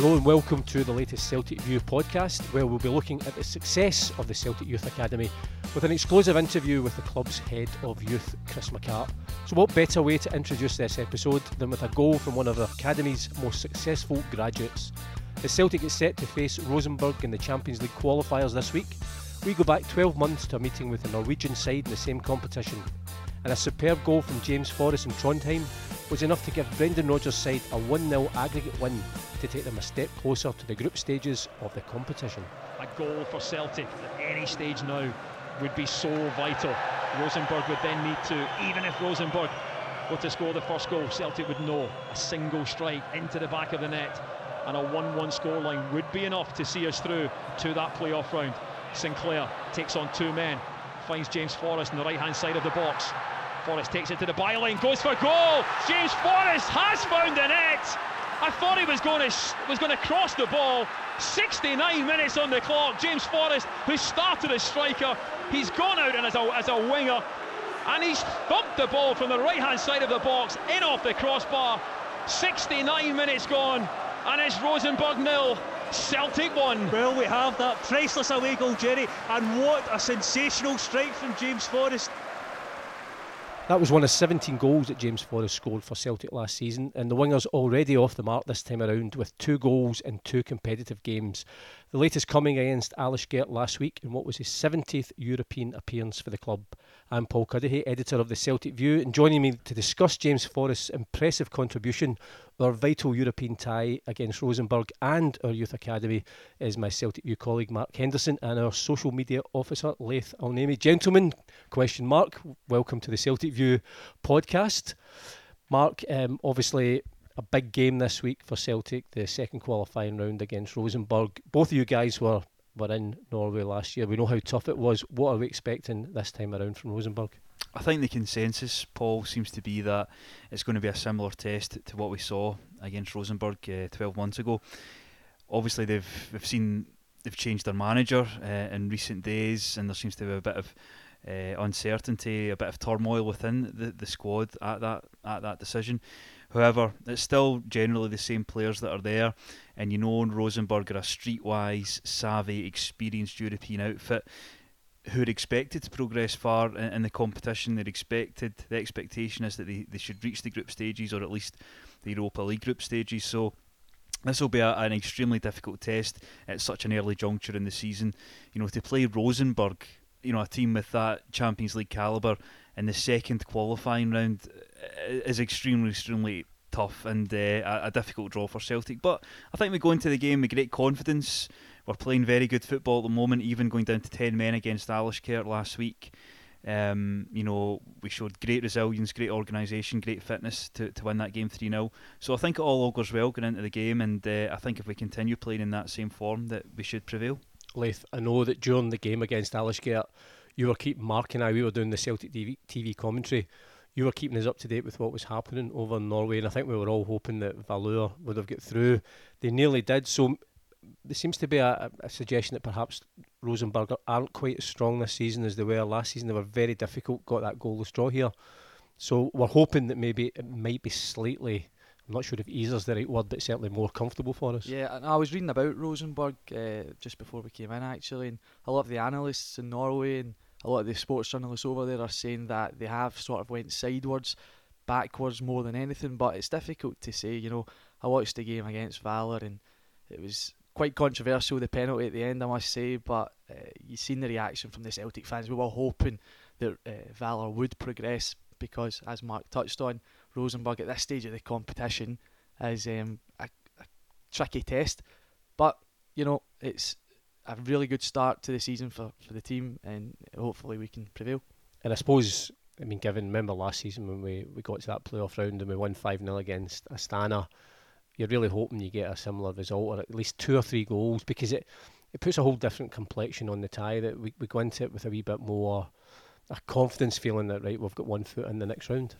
Hello and welcome to the latest Celtic View podcast, where we'll be looking at the success of the Celtic Youth Academy with an exclusive interview with the club's head of youth, Chris McCart. So, what better way to introduce this episode than with a goal from one of the Academy's most successful graduates? As Celtic is set to face Rosenborg in the Champions League qualifiers this week, we go back 12 months to a meeting with the Norwegian side in the same competition. And a superb goal from James Forrest in Trondheim was enough to give Brendan Rodgers' side a 1 0 aggregate win to take them a step closer to the group stages of the competition. A goal for Celtic at any stage now would be so vital. Rosenborg would then need to, even if Rosenborg were to score the first goal, Celtic would know a single strike into the back of the net and a 1 1 scoreline would be enough to see us through to that playoff round. Sinclair takes on two men, finds James Forrest on the right hand side of the box. Forrest takes it to the byline, goes for goal. James Forrest has found the net. I thought he was going to was going to cross the ball. 69 minutes on the clock. James Forrest, who started as striker, he's gone out and as a, as a winger, and he's thumped the ball from the right-hand side of the box in off the crossbar. 69 minutes gone, and it's Rosenborg nil. Celtic one. Well, we have that priceless away goal, Jerry, and what a sensational strike from James Forrest. That was one of 17 goals that James Forrest scored for Celtic last season, and the wingers already off the mark this time around with two goals in two competitive games. The latest coming against Alashkert last week in what was his 70th European appearance for the club. I'm Paul Cuddihy, editor of the Celtic View, and joining me to discuss James Forrest's impressive contribution, our vital European tie against Rosenborg, and our youth academy is my Celtic View colleague Mark Henderson and our social media officer Leith Alnemi. Gentlemen, question mark, welcome to the Celtic View podcast. Mark, um, obviously a big game this week for Celtic, the second qualifying round against Rosenborg. Both of you guys were were in Norway last year. We know how tough it was. What are we expecting this time around from Rosenborg? I think the consensus, Paul, seems to be that it's going to be a similar test to what we saw against Rosenborg uh, 12 months ago. Obviously, they've they've seen they've changed their manager uh, in recent days, and there seems to be a bit of uh, uncertainty, a bit of turmoil within the, the squad at that at that decision. However, it's still generally the same players that are there, and you know Rosenborg are a streetwise, savvy, experienced European outfit who are expected to progress far in, the competition. They're expected. The expectation is that they, they should reach the group stages or at least the Europa League group stages. So this will be a, an extremely difficult test at such an early juncture in the season. You know, to play Rosenborg, you know, a team with that Champions League caliber in the second qualifying round is extremely, extremely tough and uh, a, difficult draw for Celtic. But I think we go into the game with great confidence. We're playing very good football at the moment, even going down to 10 men against Alashkert last week. Um, you know, we showed great resilience, great organisation, great fitness to, to win that game 3 0. So I think it all augurs well going into the game, and uh, I think if we continue playing in that same form, that we should prevail. Leith, I know that during the game against Alashkert, you were keeping Mark and I, we were doing the Celtic TV commentary you were keeping us up to date with what was happening over in Norway, and I think we were all hoping that Valur would have got through. They nearly did. So there seems to be a, a, suggestion that perhaps Rosenborg aren't quite as strong this season as they were last season. They were very difficult, got that goalless draw here. So we're hoping that maybe it might be slightly. I'm not sure if easier is the right word, but certainly more comfortable for us. Yeah, and I was reading about Rosenborg uh, just before we came in actually, and a lot of the analysts in Norway and a lot of the sports journalists over there are saying that they have sort of went sideways, backwards more than anything. But it's difficult to say. You know, I watched the game against Valur and it was quite controversial the penalty at the end, I must say. But uh, you've seen the reaction from the Celtic fans. We were hoping that uh, Valur would progress because, as Mark touched on, Rosenborg at this stage of the competition is um, a, a tricky test. But you know, it's a really good start to the season for, for the team, and hopefully we can prevail. And I suppose, I mean, given remember last season when we, we got to that playoff round and we won 5 0 against Astana, you're really hoping you get a similar result or at least two or three goals because it, it puts a whole different complexion on the tie that we, we go into it with a wee bit more a confidence feeling that, right, we've got one foot in the next round.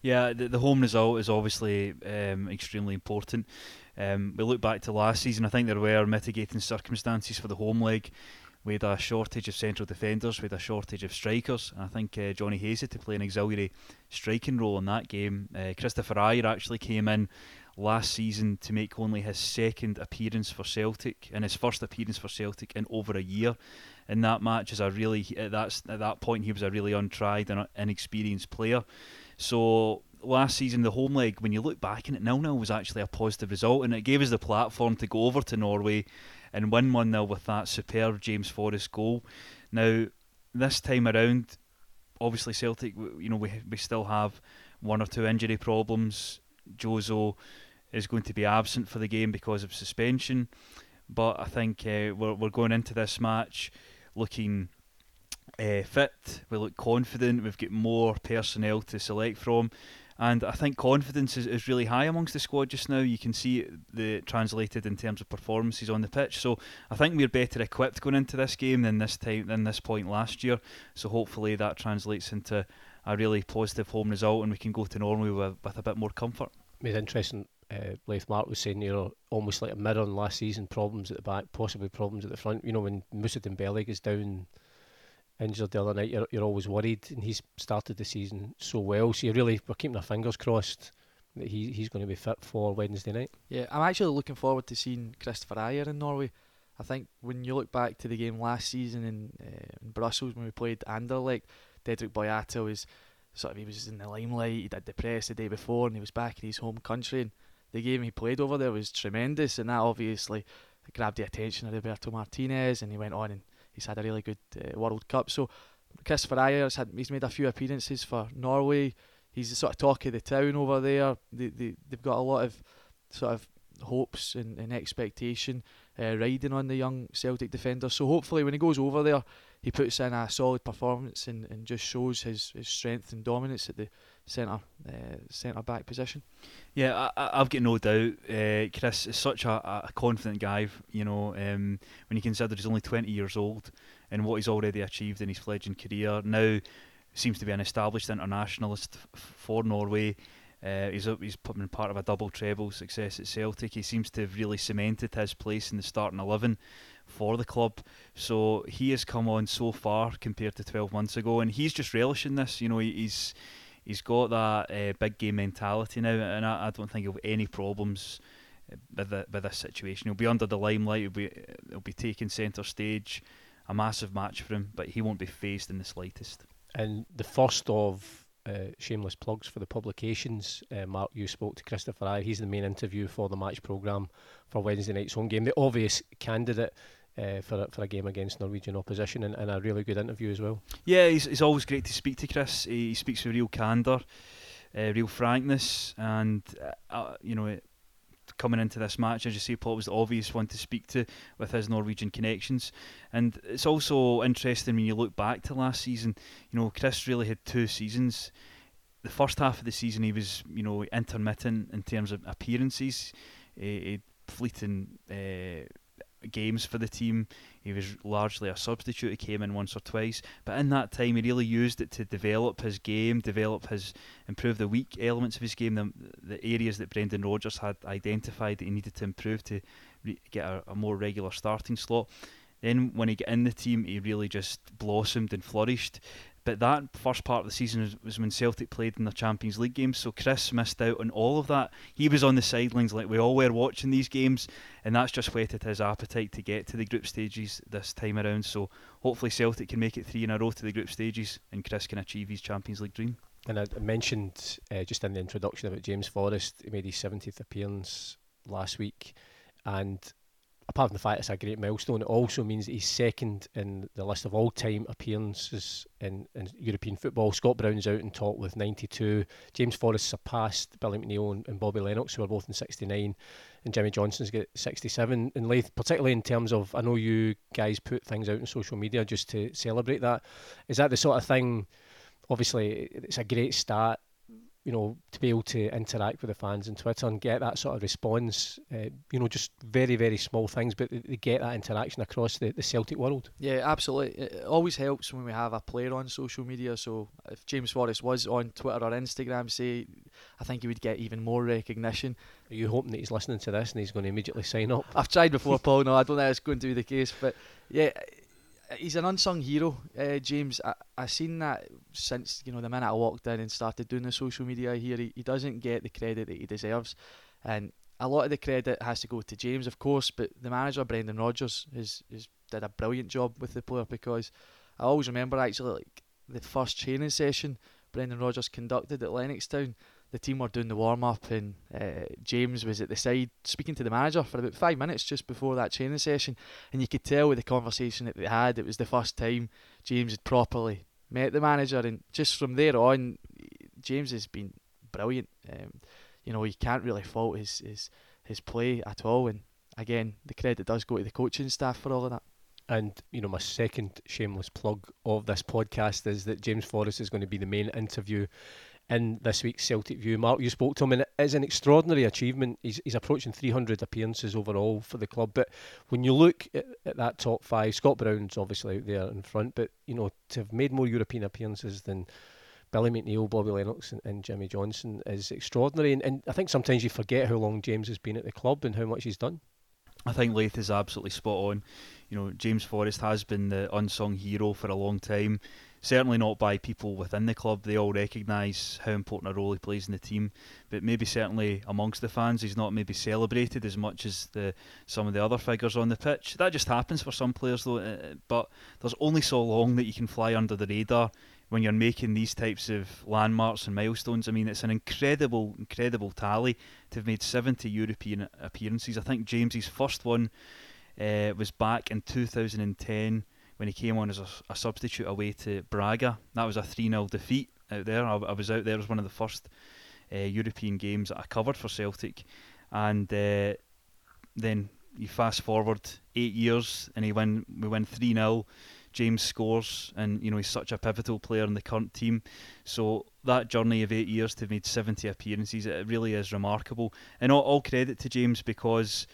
Yeah, the, the home result is obviously um, extremely important. Um, we look back to last season, I think there were mitigating circumstances for the home leg. We had a shortage of central defenders, we had a shortage of strikers, and I think uh, Jonny Hayes had to play an auxiliary striking role in that game. Uh, Kristoffer Ajer actually came in last season to make only his second appearance for Celtic and his first appearance for Celtic in over a year. In that match, as a really at that at that point he was a really untried and inexperienced player. So last season, the home leg, when you look back in it, nil nil was actually a positive result, and it gave us the platform to go over to Norway and win one 0 with that superb James Forrest goal. Now, this time around, obviously Celtic, you know, we we still have one or two injury problems. Jozo is going to be absent for the game because of suspension. But I think uh, we're we're going into this match looking uh, fit. We look confident. We've got more personnel to select from. And I think confidence is, is really high amongst the squad just now. You can see the translated in terms of performances on the pitch. So I think we're better equipped going into this game than this time than this point last year. So hopefully that translates into a really positive home result, and we can go to Norway with, with a bit more comfort. It's interesting uh, Leith Mark was saying, you know, almost like a mirror on last season, problems at the back, possibly problems at the front. You know, when Moussa Dembele goes down injured the other night, you're, you're always worried, and he's started the season so well. So you really, we're keeping our fingers crossed that he, he's going to be fit for Wednesday night. Yeah, I'm actually looking forward to seeing Kristoffer Ajer in Norway. I think when you look back to the game last season in, uh, in Brussels when we played Anderlecht, Dedryck Boyata was sort of he was in the limelight. He did the press the day before, and he was back in his home country. And the game he played over there was tremendous, and that obviously grabbed the attention of Roberto Martinez, and he went on and he's had a really good uh, World Cup. So Kristoffer Ajer's had he's made a few appearances for Norway. He's the sort of talk of the town over there. They they they've got a lot of sort of hopes and, and expectation uh, riding on the young Celtic defender. So hopefully when he goes over there, he puts in a solid performance and, and just shows his, his strength and dominance at the centre uh, centre back position. Yeah, I, have got no doubt. Uh, Chris is such a, a confident guy. You know, um, when you consider he's only 20 years old and what he's already achieved in his fledgling career, now seems to be an established internationalist f- for Norway. Uh, he's he's been part of a double treble success at Celtic. He seems to have really cemented his place in the starting eleven for the club. So he has come on so far compared to 12 months ago, and he's just relishing this. You know, he's he's got that uh, big game mentality now, and I, I don't think he'll have any problems uh, with the, with this situation. He'll be under the limelight. He'll be he'll be taking centre stage. A massive match for him, but he won't be fazed in the slightest. And the first of uh, shameless plugs for the publications. Uh, Mark, you spoke to Kristoffer Ajer. He's the main interview for the match programme for Wednesday night's home game. The obvious candidate uh, for, a, for a game against Norwegian opposition and, and, a really good interview as well. Yeah, he's, it's always great to speak to Chris. He, he speaks with real candour, uh, real frankness, and uh, uh you know, it, coming into this match, as you say, Paul was the obvious one to speak to with his Norwegian connections. And it's also interesting when you look back to last season. You know, Chris really had two seasons. The first half of the season, he was, you know, intermittent in terms of appearances. He, he fleeting. Uh, games for the team. He was largely a substitute. He came in once or twice, but in that time, he really used it to develop his game, develop his, improve the weak elements of his game, the, the areas that Brendan Rodgers had identified that he needed to improve to re- get a, a more regular starting slot. Then when he got in the team, he really just blossomed and flourished. But that first part of the season was, when Celtic played in the Champions League games, so Chris missed out on all of that. He was on the sidelines like we all were watching these games, and that's just whetted his appetite to get to the group stages this time around. So hopefully Celtic can make it three in a row to the group stages, and Chris can achieve his Champions League dream. And I mentioned uh, just in the introduction about James Forrest, he made his 70th appearance last week, and apart from the fact it's a great milestone, it also means he's second in the list of all time appearances in, in European football. Scott Brown's out in top with 92. James Forrest surpassed Billy McNeill and, and Bobby Lennox, who are both in 69. And Jimmy Johnstone's got 67. And Leith, particularly in terms of, I know you guys put things out on social media just to celebrate that. Is that the sort of thing? Obviously, it's a great start you know, to be able to interact with the fans on Twitter and get that sort of response, uh, you know, just very, very small things, but they, get that interaction across the, the Celtic world. Yeah, absolutely. It always helps when we have a player on social media. So if James Forrest was on Twitter or Instagram, say, I think he would get even more recognition. Are you hoping that he's listening to this and he's going to immediately sign up? I've tried before, Paul. No, I don't think it's going to be the case. But yeah, he's an unsung hero, uh, James. I I seen that since you know the minute I walked in and started doing the social media here. He, he doesn't get the credit that he deserves. And a lot of the credit has to go to James, of course, but the manager Brendan Rodgers has, has did a brilliant job with the player because I always remember actually like the first training session Brendan Rodgers conducted at Lennoxtown. The team were doing the warm up, and uh, James was at the side speaking to the manager for about five minutes just before that training session. And you could tell with the conversation that they had, it was the first time James had properly met the manager. And just from there on, James has been brilliant. Um, you know, you can't really fault his, his, his play at all. And again, the credit does go to the coaching staff for all of that. And you know, my second shameless plug of this podcast is that James Forrest is going to be the main interview in this week's Celtic View. Mark, you spoke to him, and it is an extraordinary achievement. He's, he's approaching 300 appearances overall for the club. But when you look at, at, that top five, Scott Brown's obviously out there in front, but you know, to have made more European appearances than Billy McNeill, Bobby Lennox, and, and Jimmy Johnstone is extraordinary. And, and I think sometimes you forget how long James has been at the club and how much he's done. I think Laith is absolutely spot on. You know, James Forrest has been the unsung hero for a long time. Certainly not by people within the club. They all recognise how important a role he plays in the team. But maybe certainly amongst the fans, he's not maybe celebrated as much as the some of the other figures on the pitch. That just happens for some players, though. Uh, but there's only so long that you can fly under the radar when you're making these types of landmarks and milestones. I mean, it's an incredible, incredible tally to have made 70 European appearances. I think James's first one uh, was back in 2010 when he came on as a, a, substitute away to Braga. That was a 3 0 defeat out there. I, I, was out there as one of the first uh, European games that I covered for Celtic. And uh, then you fast forward eight years and he win, we win 3 0 James scores, and you know he's such a pivotal player in the current team. So that journey of eight years to have made 70 appearances, it really is remarkable. And all, all credit to James because,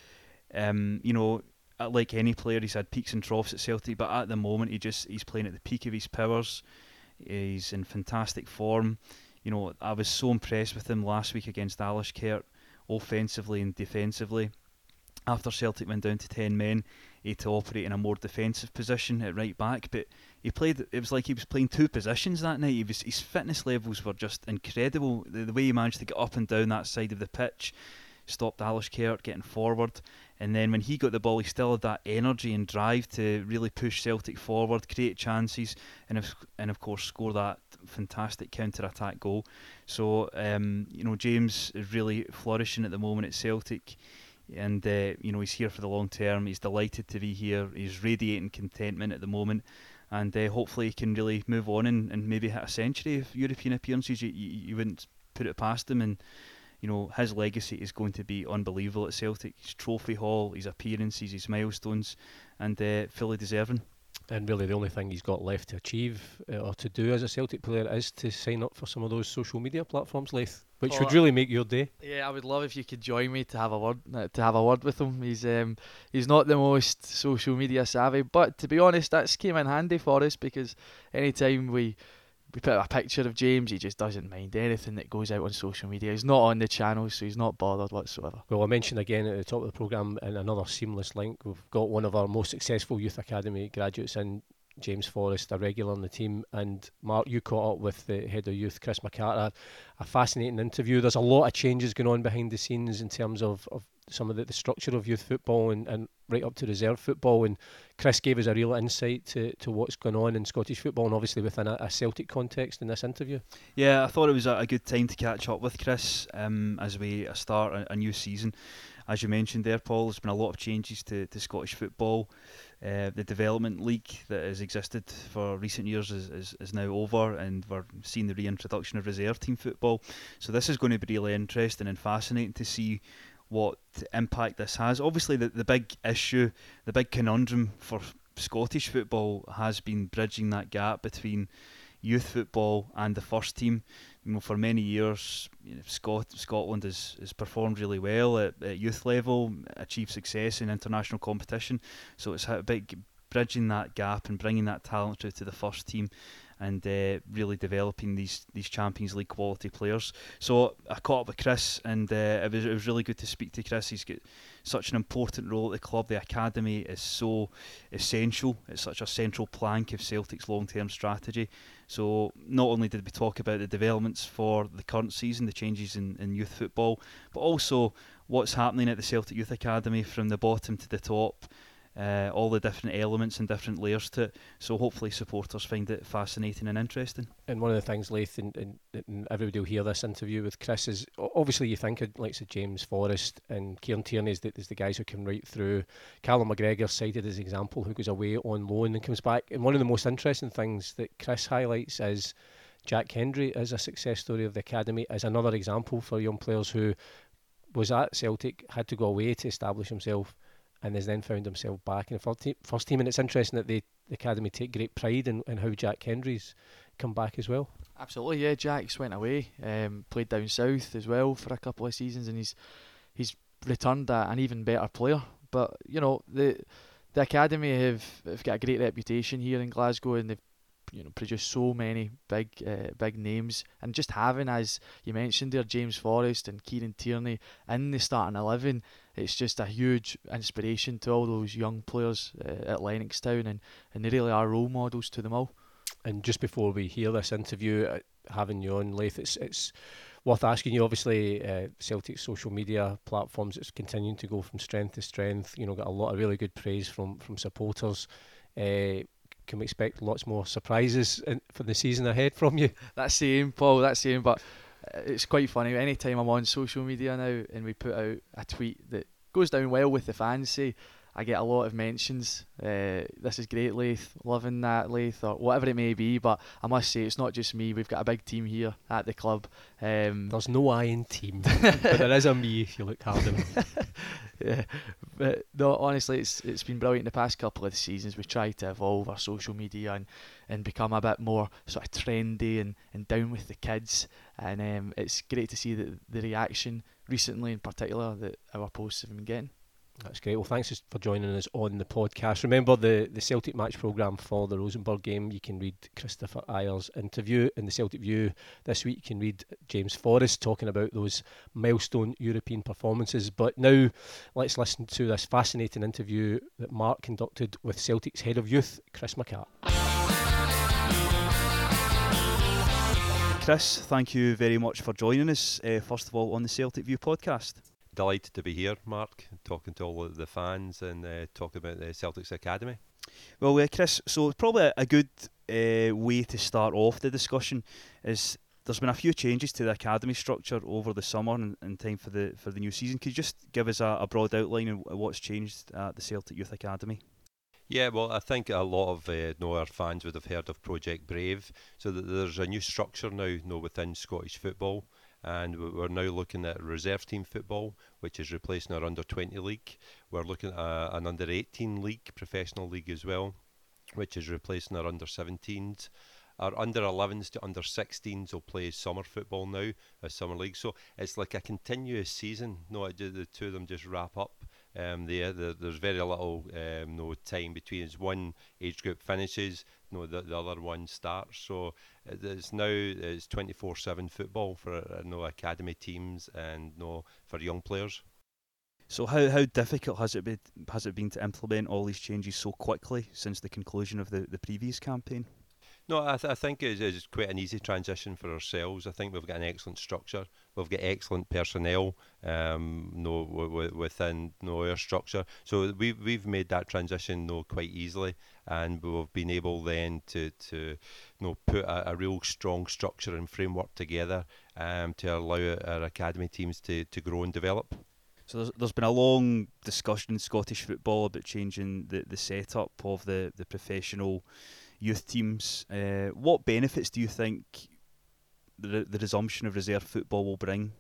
um, you know, Uh, like any player, he's had peaks and troughs at Celtic, but at the moment he just he's playing at the peak of his powers. He's in fantastic form. You know, I was so impressed with him last week against Alashkert, offensively and defensively. After Celtic went down to 10 men, he had to operate in a more defensive position at right back. But he played. It was like he was playing two positions that night. He was, his fitness levels were just incredible. The, the way he managed to get up and down that side of the pitch stopped Alashkert getting forward. And then when he got the ball, he still had that energy and drive to really push Celtic forward, create chances, and of, and of course score that fantastic counter attack goal. So um, you know James is really flourishing at the moment at Celtic and uh, you know he's here for the long term. He's delighted to be here. He's radiating contentment at the moment, and uh, hopefully he can really move on and, and maybe hit a century of European appearances. You, you, you wouldn't put it past him, and you know his legacy is going to be unbelievable at Celtic. His trophy haul, his appearances, his milestones, and uh, fully deserving. And really, the only thing he's got left to achieve uh, or to do as a Celtic player is to sign up for some of those social media platforms, Leith, which oh, would really make your day. Yeah, I would love if you could join me to have a word uh, to have a word with him. He's um, he's not the most social media savvy, but to be honest, that's came in handy for us because anytime we we put a picture of James, he just doesn't mind anything that goes out on social media. He's not on the channel, so he's not bothered whatsoever. Well, I mentioned again at the top of the programme, in another seamless link, we've got one of our most successful youth academy graduates in James Forrest, a regular on the team, and Mark, you caught up with the head of youth, Chris McCarter. A fascinating interview. There's a lot of changes going on behind the scenes in terms of, of some of the, the structure of youth football and, and right up to reserve football. And Chris gave us a real insight to, to what's going on in Scottish football and obviously within a, a Celtic context in this interview. Yeah, I thought it was a, a good time to catch up with Chris um, as we start a, a new season. As you mentioned there, Paul, there's been a lot of changes to, to Scottish football. Uh, the development league that has existed for recent years is, is, is now over, and we're seeing the reintroduction of reserve team football. So this is going to be really interesting and fascinating to see what impact this has. Obviously, the, the big issue, the big conundrum for Scottish football has been bridging that gap between youth football and the first team. You know, for many years, you know, Scot- Scotland has, has performed really well at, at youth level, achieved success in international competition. So it's a big bridging that gap and bringing that talent through to the first team and uh, really developing these these Champions League quality players. So I caught up with Chris, and uh, it was it was really good to speak to Chris. He's got such an important role at the club. The academy is so essential. It's such a central plank of Celtic's long term strategy. So not only did we talk about the developments for the current season, the changes in, in youth football, but also what's happening at the Celtic Youth Academy from the bottom to the top uh, all the different elements and different layers to it. So hopefully supporters find it fascinating and interesting. And one of the things, Leith, and, and, and everybody will hear this interview with Chris is obviously you think of like so James Forrest and Kieran Tierney is the, is the guys who come right through. Callum McGregor cited as example who goes away on loan and comes back. And one of the most interesting things that Chris highlights is Jack Hendry as a success story of the academy as another example for young players who was at Celtic, had to go away to establish himself and has then found himself back in the first team. First team, and it's interesting that they, the academy take great pride in, in how Jack Hendry's come back as well. Absolutely, yeah. Jack's went away, um, played down south as well for a couple of seasons, and he's he's returned a, an even better player. But you know the the academy have, have got a great reputation here in Glasgow, and they've you know produced so many big uh, big names, and just having as you mentioned there James Forrest and Kieran Tierney in the starting eleven it's just a huge inspiration to all those young players uh, at Lennoxtown, and, and they really are role models to them all. And just before we hear this interview, uh, having you on, Leith, it's it's worth asking you. Obviously, uh, Celtic's social media platforms it's continuing to go from strength to strength. You know, got a lot of really good praise from from supporters. Uh, can we expect lots more surprises in, for the season ahead from you? That's the aim, Paul. That's the aim. But it's quite funny. Anytime I'm on social media now and we put out a tweet that goes down well with the fans, say, I get a lot of mentions. Uh, this is great, Leith. Loving that, Leith, or whatever it may be. But I must say, it's not just me. We've got a big team here at the club. Um, There's no I in team, but there is a me if you look hard enough. yeah, but no, honestly, it's it's been brilliant. The past couple of seasons, we've tried to evolve our social media and, and become a bit more sort of trendy and, and down with the kids. And um, it's great to see the the reaction recently, in particular, that our posts have been getting. That's great. Well, thanks for joining us on the podcast. Remember the, the Celtic match programme for the Rosenborg game. You can read Kristoffer Ajer's interview in the Celtic View this week. You can read James Forrest talking about those milestone European performances. But now let's listen to this fascinating interview that Mark conducted with Celtic's head of youth, Chris McCart. Chris, thank you very much for joining us, uh, first of all, on the Celtic View podcast delighted to be here, Mark, talking to all the fans and uh, talking about the Celtics Academy. Well, uh, Chris, so probably a good uh, way to start off the discussion is there's been a few changes to the academy structure over the summer and, and time for the for the new season. Could you just give us a, a broad outline of what's changed at the Celtic Youth Academy? Yeah, well, I think a lot of uh, our fans would have heard of Project Brave. So that there's a new structure now, you know, within Scottish football and we're now looking at reserve team football, which is replacing our under 20 league. We're looking at a, an under 18 league, professional league as well, which is replacing our under 17s. Our under 11s to under 16s will play summer football now a summer league. So it's like a continuous season. No, the two of them just wrap up. Um, the, the, there's very little um, no time between as one age group finishes, no the, the other one starts. So it's now it's 24/7 football for uh, no academy teams and no for young players. So how, how difficult has it been has it been to implement all these changes so quickly since the conclusion of the, the previous campaign? No, I, th- I think it's, it's quite an easy transition for ourselves. I think we've got an excellent structure. We've got excellent personnel, um, no, w- w- within no our structure. So we've we've made that transition no quite easily, and we've been able then to to know put a, a real strong structure and framework together um, to allow our academy teams to, to grow and develop. So there's, there's been a long discussion in Scottish football about changing the, the setup of the, the professional youth teams. Uh, what benefits do you think the, the resumption of reserve football will bring?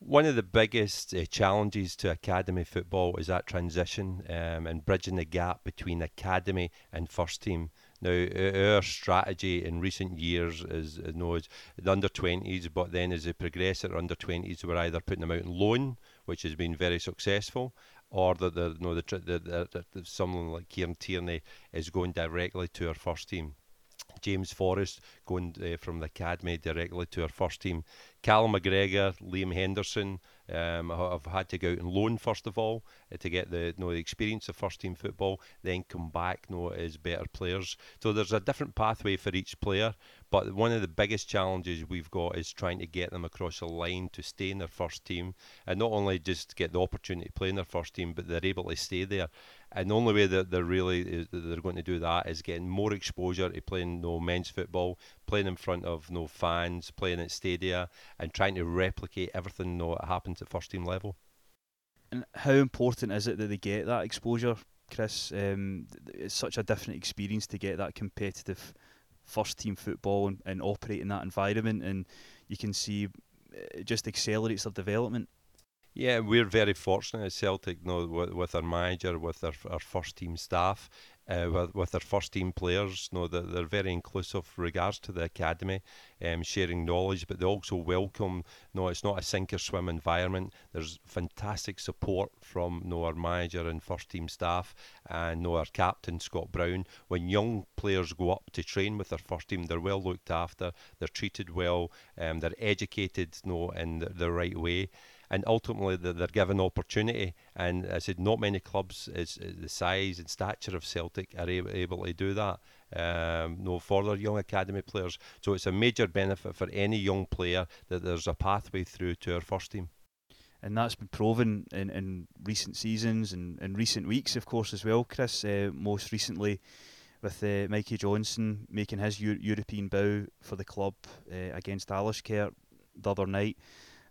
One of the biggest uh, challenges to academy football is that transition um, and bridging the gap between academy and first team. Now, our strategy in recent years is, you know, the under 20s, but then as they progress at under 20s, we're either putting them out on loan, which has been very successful, or that the, you know, the, the, the, someone like Kieran Tierney is going directly to our first team. James Forrest going uh, from the academy directly to our first team. Cal McGregor, Liam Henderson, Um, I've had to go out and loan first of all uh, to get the you know, the experience of first team football, then come back you know, as better players. So there's a different pathway for each player. But one of the biggest challenges we've got is trying to get them across the line to stay in their first team, and not only just get the opportunity to play in their first team, but they're able to stay there. And the only way that they're really that they're going to do that is getting more exposure to playing no men's football, playing in front of no fans, playing at stadia, and trying to replicate everything you know, that happens at first team level. And how important is it that they get that exposure, Chris? Um, it's such a different experience to get that competitive first team football and, and operate in that environment, and you can see it just accelerates their development. Yeah, we're very fortunate at Celtic, you know, with, with our manager, with our, our first team staff, uh, with, with our first team players. You know, they're, they're very inclusive regards to the academy, um, sharing knowledge, but they also welcome. You know, it's not a sink or swim environment. There's fantastic support from you know, our manager and first team staff, and you know, our captain Scott Brown. When young players go up to train with their first team, they're well looked after. They're treated well. Um, they're educated, you know, in the, the right way and ultimately they're, given opportunity. And I said, not many clubs is, is the size and stature of Celtic are able, able to do that. Um, no, for their young academy players. So it's a major benefit for any young player that there's a pathway through to our first team. And that's been proven in, in recent seasons and in recent weeks, of course, as well, Chris. Uh, most recently, with uh, Mikey Johnston making his Euro- European bow for the club uh, against Alashkert the other night.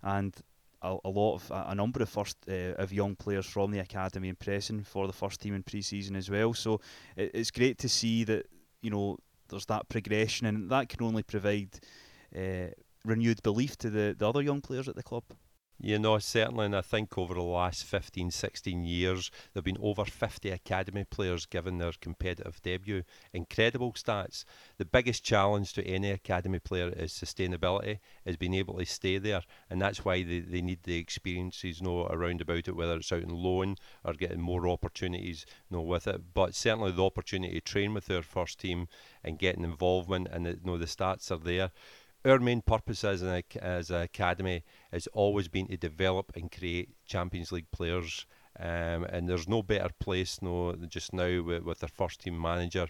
And a, a lot of a, a, number of first uh, of young players from the academy impressing for the first team in pre-season as well. So it, it's great to see that you know there's that progression, and that can only provide uh, renewed belief to the, the other young players at the club. You know, certainly, and I think over the last 15, 16 years, there have been over 50 academy players given their competitive debut. Incredible stats. The biggest challenge to any academy player is sustainability, is being able to stay there, and that's why they, they need the experiences, you know, around about it, whether it's out in loan or getting more opportunities, you know, with it. But certainly the opportunity to train with their first team and getting involvement, and you know, the stats are there our main purpose as an as an academy has always been to develop and create Champions League players. Um, and there's no better place, no, just now with, with their first team manager,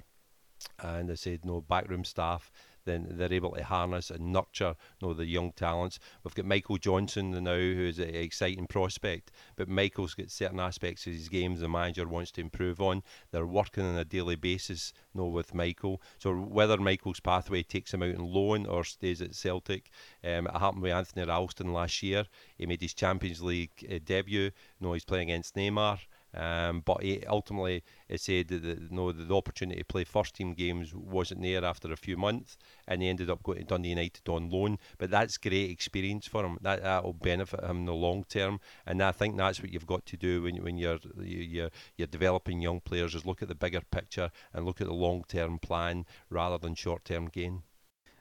and I said no backroom staff then they're able to harness and nurture you know, the young talents. We've got Michael Johnston now, who's an exciting prospect, but Michael's got certain aspects of his games the manager wants to improve on. They're working on a daily basis you know, with Michael. So whether Michael's pathway takes him out on loan or stays at Celtic, um, it happened with Anthony Ralston last year. He made his Champions League uh, debut. You know, he's playing against Neymar. Um, but he ultimately he said that the, you know, the opportunity to play first team games wasn't there after a few months, and he ended up going to Dundee United on loan. But that's great experience for him. That that will benefit him in the long term, and I think that's what you've got to do when when you're you're you're developing young players is look at the bigger picture and look at the long term plan rather than short term gain.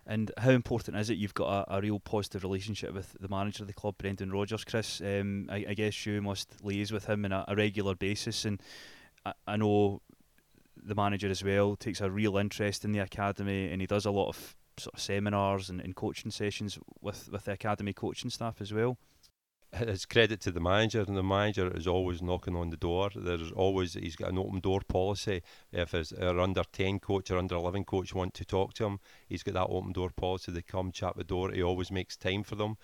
And how important is it you've got a, a, real positive relationship with the manager of the club, Brendan Rodgers, Chris? Um, I, I, guess you must liaise with him on a, a regular basis, and I, I, know the manager as well takes a real interest in the academy, and he does a lot of sort of seminars and, and coaching sessions with, with the academy coaching staff as well it's credit to the manager, and the manager is always knocking on the door. There's always he's got an open door policy. If his our under ten coach or under eleven coach want to talk to him, he's got that open door policy. They come chat the door. He always makes time for them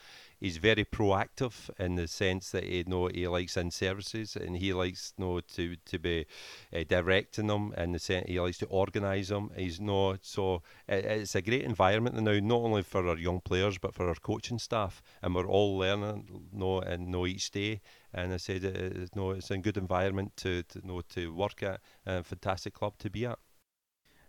he's very proactive in the sense that he you know he likes in services and he likes you know to to be uh, directing them and the sense he likes to organise them. He's no so it, it's a great environment now, not only for our young players but for our coaching staff, and we're all learning you know and know each day. And I said, it, it, no, it's a good environment to, to you know to work at, and a fantastic club to be at.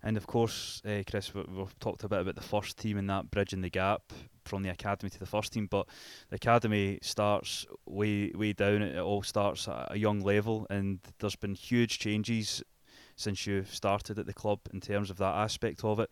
And of course, uh, Chris, we've talked a bit about the first team and that bridging the gap from the academy to the first team. But the academy starts way way down. It all starts at a young level, and there's been huge changes since you started at the club in terms of that aspect of it.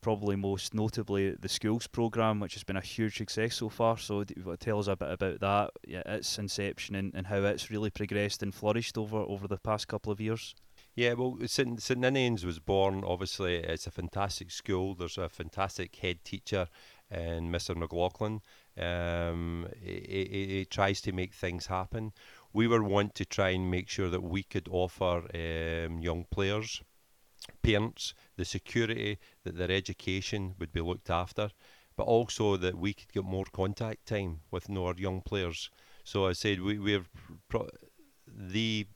Probably most notably the schools program, which has been a huge success so far. So tell us a bit about that, yeah, its inception and, and how it's really progressed and flourished over over the past couple of years. Yeah, well, St St Ninians was born. Obviously, it's a fantastic school. There's a fantastic head teacher, and Mr. McLaughlin. Um, he, tries to make things happen. We were want to try and make sure that we could offer um, young players, parents, the security that their education would be looked after, but also that we could get more contact time with our young players. So I said we, we're pro- the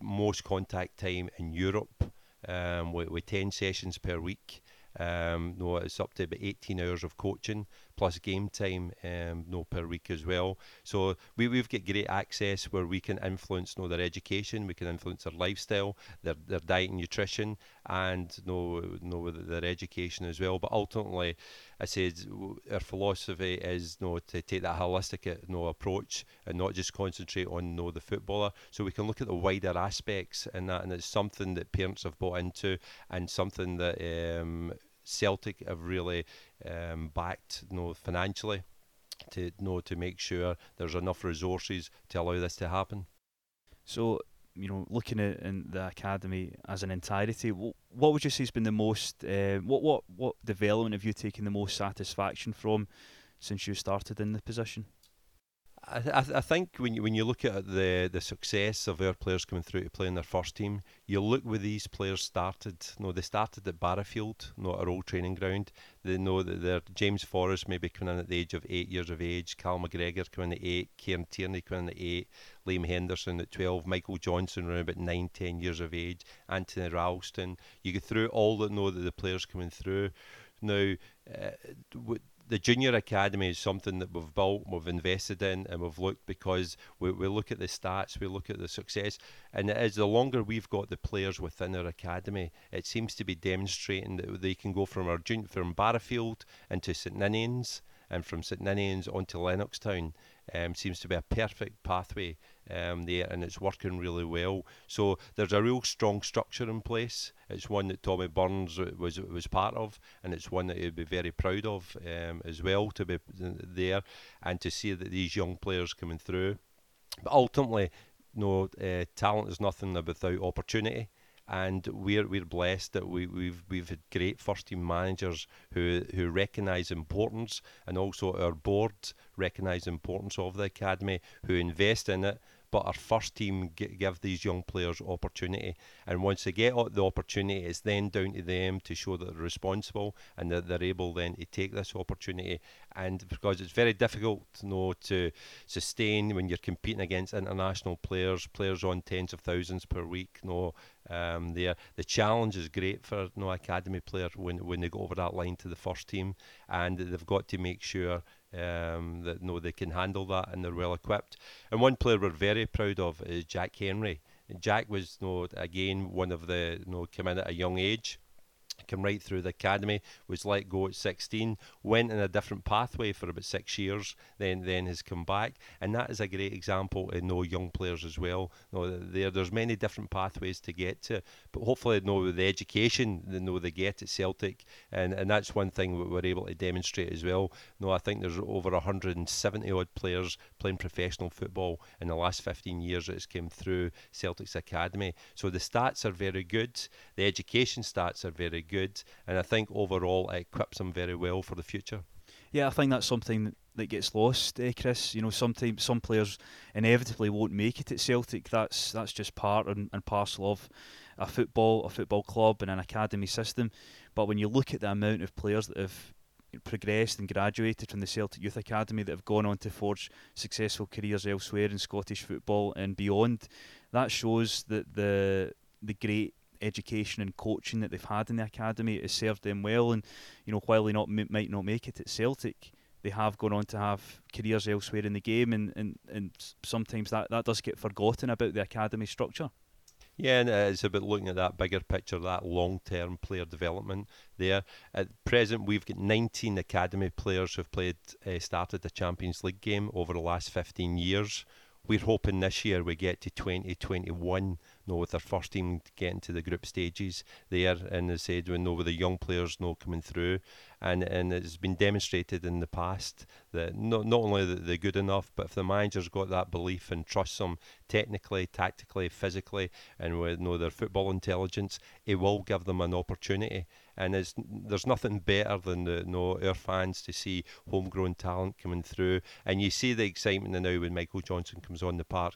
most contact time in Europe um, with, with 10 sessions per week. Um, no, it's up to about 18 hours of coaching plus game time um, no per week as well. So we, we've got great access where we can influence no, their education, we can influence their lifestyle, their, their diet and nutrition, and no, no their education as well. But ultimately, I said our philosophy is no to take that holistic no approach and not just concentrate on no the footballer. So we can look at the wider aspects in that, and it's something that parents have bought into, and something that um, Celtic have really um, backed you know, financially to you know, to make sure there's enough resources to allow this to happen. So, you know, looking at in the academy as an entirety, what, what would you say has been the most, uh, what what what development have you taken the most satisfaction from since you started in the position? I, th- I think when you, when you look at the the success of our players coming through to play in their first team, you look where these players started. You know, they started at Barrowfield, not our old training ground. They know that they're James Forrest maybe coming in at the age of eight years of age, Cal McGregor coming in at eight, Kieran Tierney coming in at eight, Liam Henderson at 12, Michael Johnston around about nine, ten years of age, Anthony Ralston. You go through all that know that the players coming through. Now, uh, the junior academy is something that we've built, we've invested in, and we've looked because we, we look at the stats, we look at the success, and it is the longer we've got the players within our academy, it seems to be demonstrating that they can go from our junior, from Barrowfield into St Ninians, and from St Ninians onto Lennoxtown. Um, seems to be a perfect pathway um, there, and it's working really well. So there's a real strong structure in place. It's one that Tommy Burns was was part of, and it's one that he'd be very proud of um, as well to be there and to see that these young players coming through. But ultimately, no uh, talent is nothing without opportunity and we're we're blessed that we, we've we've had great first team managers who who recognise importance and also our board recognise importance of the academy who invest in it but our first team give these young players opportunity. And once they get the opportunity, it's then down to them to show that they're responsible and that they're able then to take this opportunity. And because it's very difficult you know, to sustain when you're competing against international players, players on tens of thousands per week. You know, um, there, the challenge is great for you know, academy player when when they go over that line to the first team, and they've got to make sure um, that know they can handle that and they're well equipped. And one player we're very proud of is Jack Hendry. Jack was, you know, again one of the, you know, came in at a young age came right through the academy, was let go at 16, went in a different pathway for about six years, then then has come back, and that is a great example in know young players as well. No, there there's many different pathways to get to, but hopefully know the education they know they get at Celtic, and and that's one thing we're able to demonstrate as well. No, I think there's over 170 odd players playing professional football in the last 15 years that has come through Celtic's academy. So the stats are very good, the education stats are very good, and I think overall it equips them very well for the future. Yeah, I think that's something that gets lost, eh, Chris. You know, sometimes some players inevitably won't make it at Celtic. That's that's just part and, and parcel of a football a football club and an academy system. But when you look at the amount of players that have progressed and graduated from the Celtic Youth Academy that have gone on to forge successful careers elsewhere in Scottish football and beyond, that shows that the the great education and coaching that they've had in the academy has served them well. And you know, while they not might not make it at Celtic, they have gone on to have careers elsewhere in the game, and, and, and sometimes that, that does get forgotten about the academy structure. Yeah, and it's about looking at that bigger picture, that long term player development there. At present, we've got 19 academy players who've played, uh, started the Champions League game over the last 15 years. We're hoping this year we get to 20, 21 no, with their first team getting to the group stages there, and they said when no, with the young players no coming through, and and it's been demonstrated in the past that not not only that they're good enough, but if the manager's got that belief and trusts them technically, tactically, physically, and with know their football intelligence, it will give them an opportunity. And it's, there's nothing better than the, you know, our fans to see homegrown talent coming through, and you see the excitement now when Michael Johnston comes on the park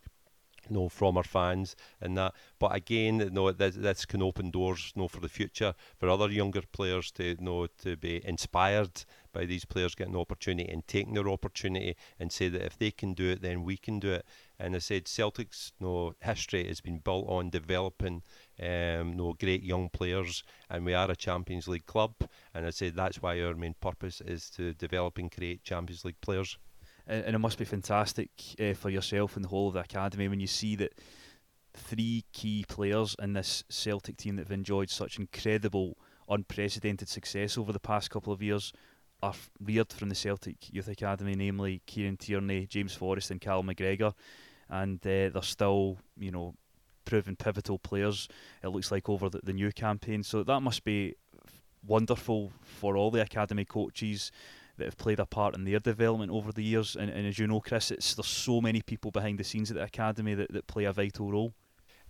you know, from our fans and that. But again, you know, this, this can open doors, you know, for the future for other younger players to, you know, to be inspired by these players getting the opportunity and taking their opportunity and say that if they can do it, then we can do it. And I said Celtic's you know, history has been built on developing um, you know, great young players, and we are a Champions League club. And I said that's why our main purpose is to develop and create Champions League players and, it must be fantastic uh, for yourself and the whole of the academy when you see that three key players in this Celtic team that have enjoyed such incredible, unprecedented success over the past couple of years are reared from the Celtic Youth Academy, namely Kieran Tierney, James Forrest, and Cal McGregor, and uh, they're still, you know, proven pivotal players. It looks like over the, the new campaign, so that must be wonderful for all the academy coaches that have played a part in their development over the years. And, and as you know, Chris, it's there's so many people behind the scenes at the academy that, that play a vital role.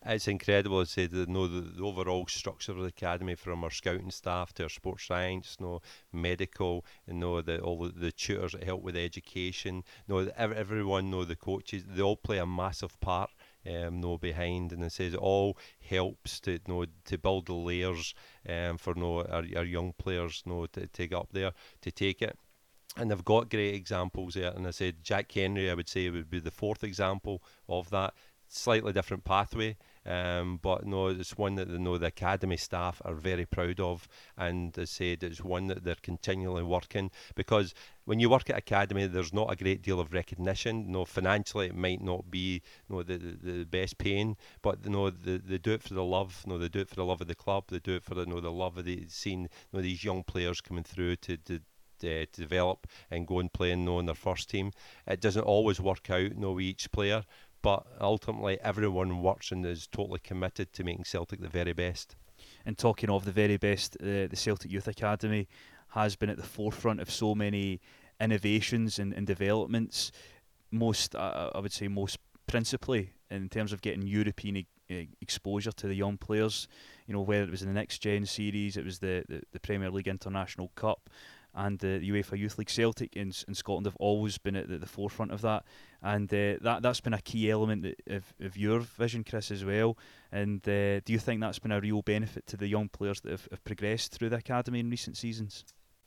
It's incredible to say that know the, the, overall structure of the academy, from our scouting staff to our sports science, you know, medical, you know, the, all the, tutors that help with education, you know, everyone, know the coaches, they all play a massive part um, no behind, and it says it all helps to you know to build the layers um, for you know, our, our young players you know, to, to get up there to take it and they've got great examples there. And I said Jack Hendry, I would say would be the fourth example of that. Slightly different pathway, um, but no, it's one that the, no, the academy staff are very proud of, and I said, it's one that they're continually working because when you work at academy, there's not a great deal of recognition. no, financially it might not be no the, the, the best paying, but you know they, they do it for the love. no, they do it for the love of the club. They do it for the you know, the love of the seeing you know, these young players coming through to, to to develop and go and play and know in their first team. It doesn't always work out, know, each player, but ultimately everyone works and is totally committed to making Celtic the very best. And talking of the very best, uh, the Celtic Youth Academy has been at the forefront of so many innovations and, and developments. Most, uh, I would say, most principally in terms of getting European e- exposure to the young players. You know, whether it was in the Next Gen series, it was the, the, the Premier League International Cup, and the UEFA Youth League Celtic in, in Scotland have always been at the, the forefront of that, and uh, that that's been a key element of, of your vision, Chris, as well. And uh, do you think that's been a real benefit to the young players that have, have progressed through the academy in recent seasons?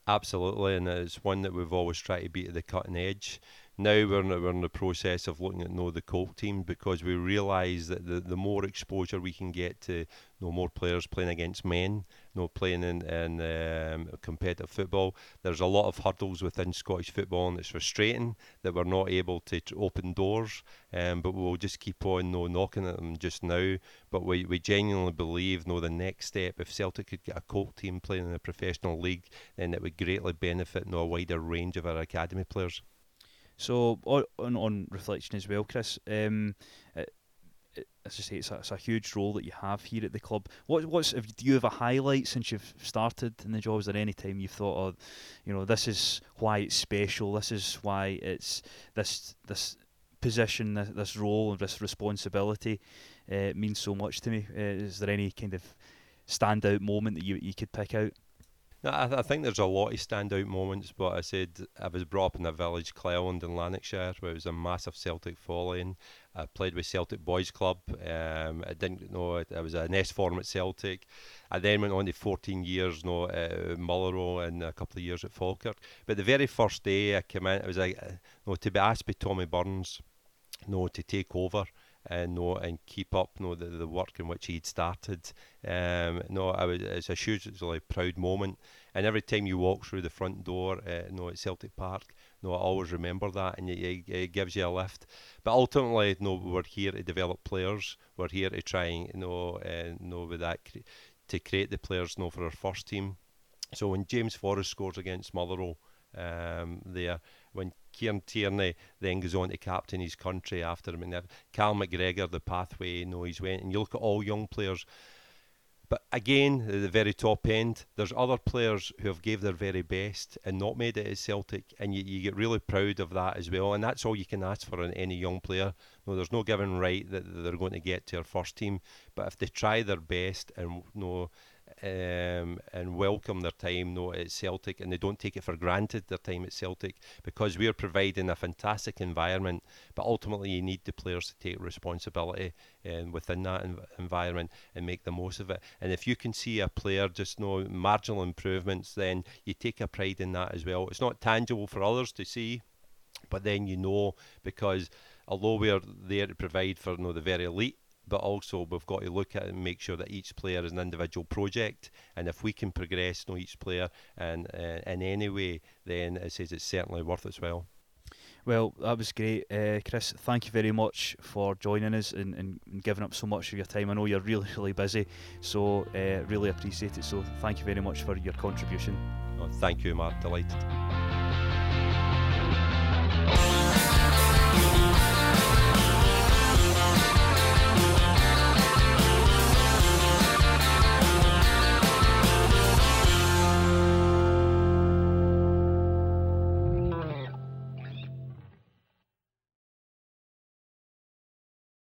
Absolutely, and it's one that we've always tried to be at the cutting edge now we're in, we're in the process of looking at know, the Colt team because we realise that the, the more exposure we can get to you know, more players playing against men, know, playing in, in um, competitive football, there's a lot of hurdles within Scottish football and it's frustrating that we're not able to open doors, um, but we'll just keep on know, knocking at them just now. But we, we genuinely believe know, the next step, if Celtic could get a Colt team playing in a professional league, then it would greatly benefit know, a wider range of our academy players. So on on reflection as well, Chris. Um, as I say, it's a, it's a, huge role that you have here at the club. What what's do you have a highlight since you've started in the job? Is there any time you've thought, oh, you know, this is why it's special. This is why it's this this position, this, this role, and this responsibility uh, means so much to me. Uh, is there any kind of standout moment that you you could pick out? No, I, th- I, think there's a lot of standout moments, but I said I was brought up in a village, Cleland in Lanarkshire, where it was a massive Celtic following. I played with Celtic Boys Club. Um, I didn't know I was an S form at Celtic. I then went on to 14 years, you know, at Motherwell and a couple of years at Falkirk. But the very first day I came in, it was like, you know, to be asked by Tommy Burns, you know, to take over and know and keep up know the, the work in which he'd started. Um, no, I was it's a hugely proud moment. And every time you walk through the front door, uh, know at Celtic Park, no, I always remember that, and it, it, gives you a lift. But ultimately, no, we're here to develop players. We're here to try and you know, uh, know with that to create the players, know, for our first team. So when James Forrest scores against Motherwell, um, there when Kieran Tierney then goes on to captain his country after him. And Cal McGregor, the pathway, you know, he's went. And you look at all young players. But again, at the very top end, there's other players who have gave their very best and not made it at Celtic, and you, you get really proud of that as well. And that's all you can ask for in any young player. No, there's no given right that they're going to get to our first team, but if they try their best and you know, um, and welcome their time no, at Celtic and they don't take it for granted their time at Celtic because we're providing a fantastic environment but ultimately you need the players to take responsibility um, within that env- environment and make the most of it. And if you can see a player just know marginal improvements then you take a pride in that as well. It's not tangible for others to see but then you know because although we're there to provide for you know, the very elite but also we've got to look at it and make sure that each player is an individual project. And if we can progress know, each player and uh, in any way, then it says it's certainly worth its while. Well, that was great, uh, Chris. Thank you very much for joining us and, and, giving up so much of your time. I know you're really, really busy, so uh, really appreciate it. So, thank you very much for your contribution. Oh, thank you, Mark. Delighted.